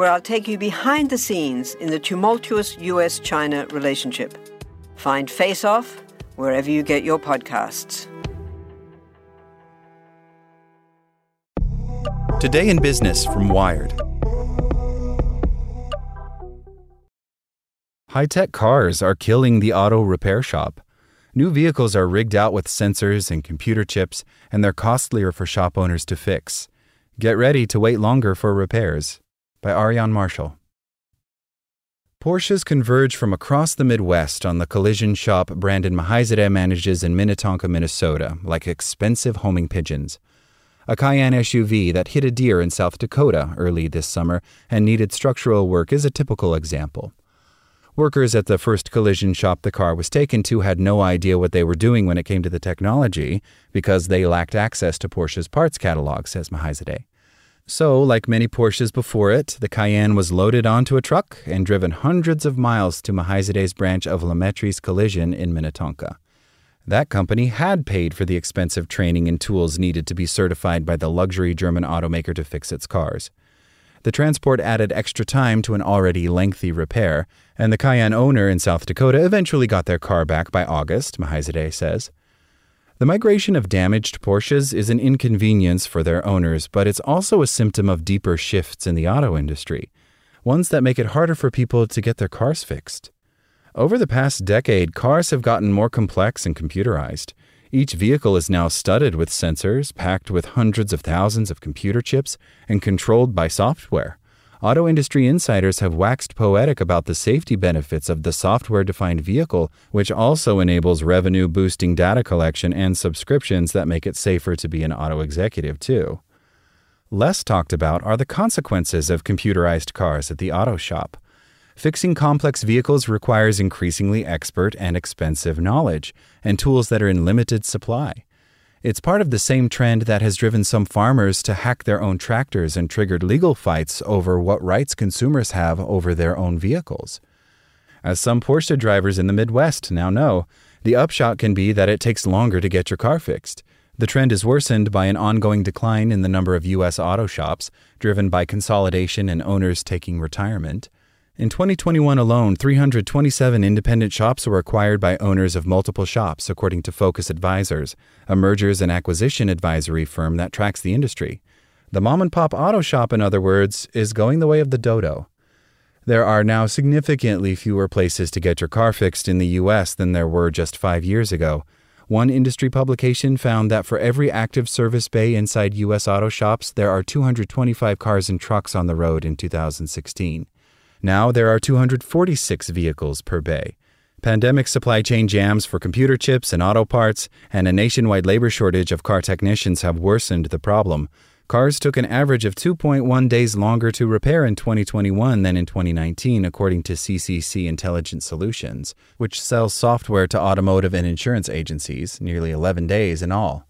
where I'll take you behind the scenes in the tumultuous US China relationship. Find Face Off wherever you get your podcasts. Today in Business from Wired. High tech cars are killing the auto repair shop. New vehicles are rigged out with sensors and computer chips, and they're costlier for shop owners to fix. Get ready to wait longer for repairs. By Aarian Marshall. Porsches converge from across the Midwest on the collision shop Brandon Mahizadeh manages in Minnetonka, Minnesota, like expensive homing pigeons. A Cayenne SUV that hit a deer in South Dakota early this summer and needed structural work is a typical example. Workers at the first collision shop the car was taken to had no idea what they were doing when it came to the technology because they lacked access to Porsche's parts catalog, says Mahizadeh. So, like many Porsches before it, the Cayenne was loaded onto a truck and driven hundreds of miles to Mahizadeh's branch of Lametris Collision in Minnetonka. That company had paid for the expensive training and tools needed to be certified by the luxury German automaker to fix its cars. The transport added extra time to an already lengthy repair, and the Cayenne owner in South Dakota eventually got their car back by August, Mahizadeh says. The migration of damaged Porsches is an inconvenience for their owners, but it's also a symptom of deeper shifts in the auto industry, ones that make it harder for people to get their cars fixed. Over the past decade, cars have gotten more complex and computerized. Each vehicle is now studded with sensors, packed with hundreds of thousands of computer chips, and controlled by software. Auto industry insiders have waxed poetic about the safety benefits of the software defined vehicle, which also enables revenue boosting data collection and subscriptions that make it safer to be an auto executive, too. Less talked about are the consequences of computerized cars at the auto shop. Fixing complex vehicles requires increasingly expert and expensive knowledge, and tools that are in limited supply. It's part of the same trend that has driven some farmers to hack their own tractors and triggered legal fights over what rights consumers have over their own vehicles. As some Porsche drivers in the Midwest now know, the upshot can be that it takes longer to get your car fixed. The trend is worsened by an ongoing decline in the number of U.S. auto shops, driven by consolidation and owners taking retirement. In 2021 alone, 327 independent shops were acquired by owners of multiple shops, according to Focus Advisors, a mergers and acquisition advisory firm that tracks the industry. The mom and pop auto shop, in other words, is going the way of the dodo. There are now significantly fewer places to get your car fixed in the U.S. than there were just five years ago. One industry publication found that for every active service bay inside U.S. auto shops, there are 225 cars and trucks on the road in 2016. Now there are 246 vehicles per bay. Pandemic supply chain jams for computer chips and auto parts, and a nationwide labor shortage of car technicians have worsened the problem. Cars took an average of 2.1 days longer to repair in 2021 than in 2019, according to CCC Intelligent Solutions, which sells software to automotive and insurance agencies, nearly 11 days in all.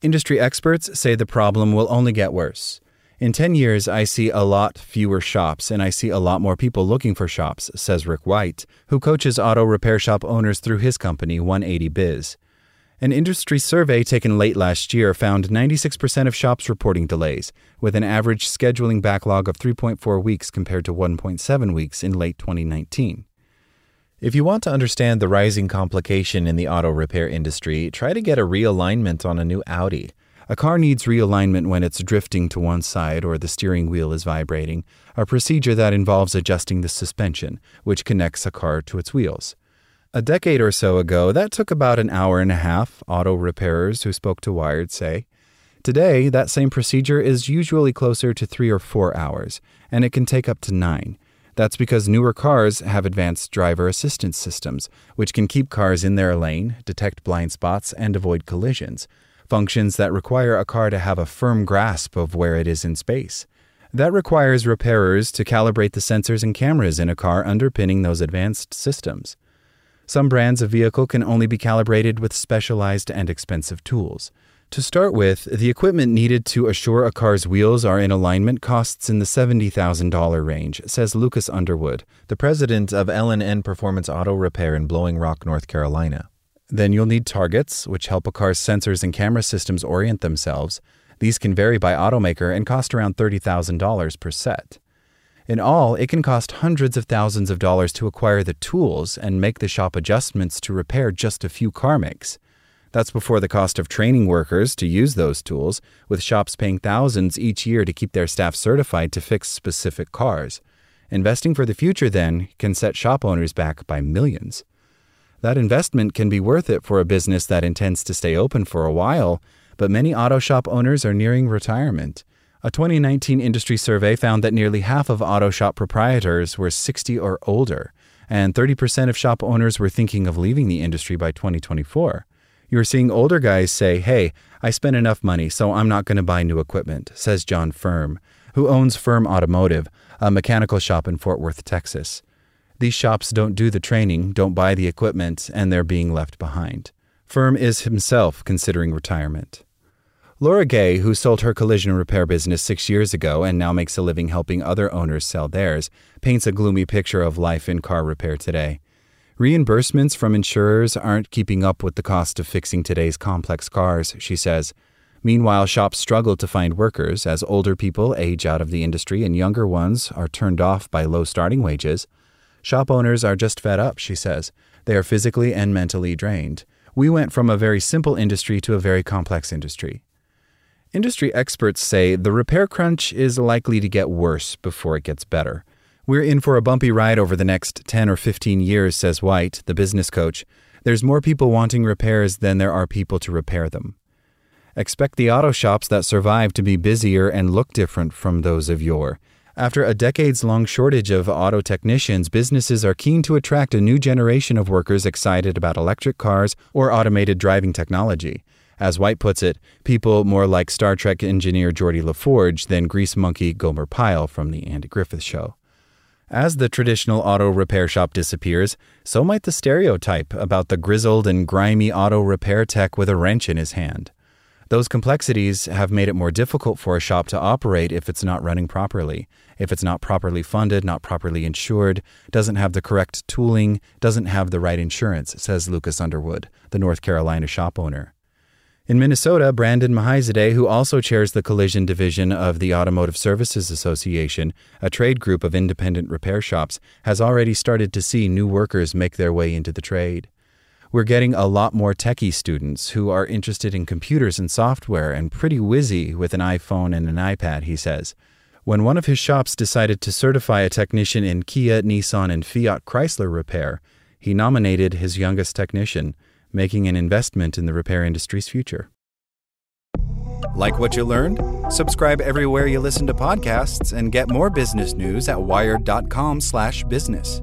Industry experts say the problem will only get worse. In 10 years, I see a lot fewer shops and I see a lot more people looking for shops, says Rick White, who coaches auto repair shop owners through his company, 180 Biz. An industry survey taken late last year found 96% of shops reporting delays, with an average scheduling backlog of 3.4 weeks compared to 1.7 weeks in late 2019. If you want to understand the rising complication in the auto repair industry, try to get a realignment on a new Audi. A car needs realignment when it's drifting to one side or the steering wheel is vibrating, a procedure that involves adjusting the suspension, which connects a car to its wheels. A decade or so ago, that took about an hour and a half, auto repairers who spoke to Wired say. Today, that same procedure is usually closer to three or four hours, and it can take up to nine. That's because newer cars have advanced driver assistance systems, which can keep cars in their lane, detect blind spots, and avoid collisions, functions that require a car to have a firm grasp of where it is in space. That requires repairers to calibrate the sensors and cameras in a car underpinning those advanced systems. Some brands of vehicle can only be calibrated with specialized and expensive tools. To start with, the equipment needed to assure a car's wheels are in alignment costs in the $70,000 range, says Lucas Underwood, the president of L&N Performance Auto Repair in Blowing Rock, North Carolina. Then you'll need targets, which help a car's sensors and camera systems orient themselves. These can vary by automaker and cost around $30,000 per set. In all, it can cost hundreds of thousands of dollars to acquire the tools and make the shop adjustments to repair just a few car makes. That's before the cost of training workers to use those tools, with shops paying thousands each year to keep their staff certified to fix specific cars. Investing for the future, then, can set shop owners back by millions. That investment can be worth it for a business that intends to stay open for a while, but many auto shop owners are nearing retirement. A 2019 industry survey found that nearly half of auto shop proprietors were 60 or older, and 30% of shop owners were thinking of leaving the industry by 2024. You're seeing older guys say, Hey, I spent enough money, so I'm not going to buy new equipment, says John Firm, who owns Firm Automotive, a mechanical shop in Fort Worth, Texas. These shops don't do the training, don't buy the equipment, and they're being left behind. Firm is himself considering retirement. Laura Gay, who sold her collision repair business six years ago and now makes a living helping other owners sell theirs, paints a gloomy picture of life in car repair today. Reimbursements from insurers aren't keeping up with the cost of fixing today's complex cars, she says. Meanwhile, shops struggle to find workers as older people age out of the industry and younger ones are turned off by low starting wages. Shop owners are just fed up, she says. They are physically and mentally drained. We went from a very simple industry to a very complex industry. Industry experts say the repair crunch is likely to get worse before it gets better. We're in for a bumpy ride over the next 10 or 15 years, says White, the business coach. There's more people wanting repairs than there are people to repair them. Expect the auto shops that survive to be busier and look different from those of yore. After a decades long shortage of auto technicians, businesses are keen to attract a new generation of workers excited about electric cars or automated driving technology. As White puts it, people more like Star Trek engineer Geordi LaForge than grease monkey Gomer Pyle from The Andy Griffith Show. As the traditional auto repair shop disappears, so might the stereotype about the grizzled and grimy auto repair tech with a wrench in his hand. Those complexities have made it more difficult for a shop to operate if it's not running properly, if it's not properly funded, not properly insured, doesn't have the correct tooling, doesn't have the right insurance, says Lucas Underwood, the North Carolina shop owner. In Minnesota, Brandon Mahizadeh, who also chairs the collision division of the Automotive Services Association, a trade group of independent repair shops, has already started to see new workers make their way into the trade. We're getting a lot more techie students who are interested in computers and software and pretty whizzy with an iPhone and an iPad, he says. When one of his shops decided to certify a technician in Kia, Nissan, and Fiat Chrysler repair, he nominated his youngest technician making an investment in the repair industry's future. Like what you learned? Subscribe everywhere you listen to podcasts and get more business news at wired.com/business.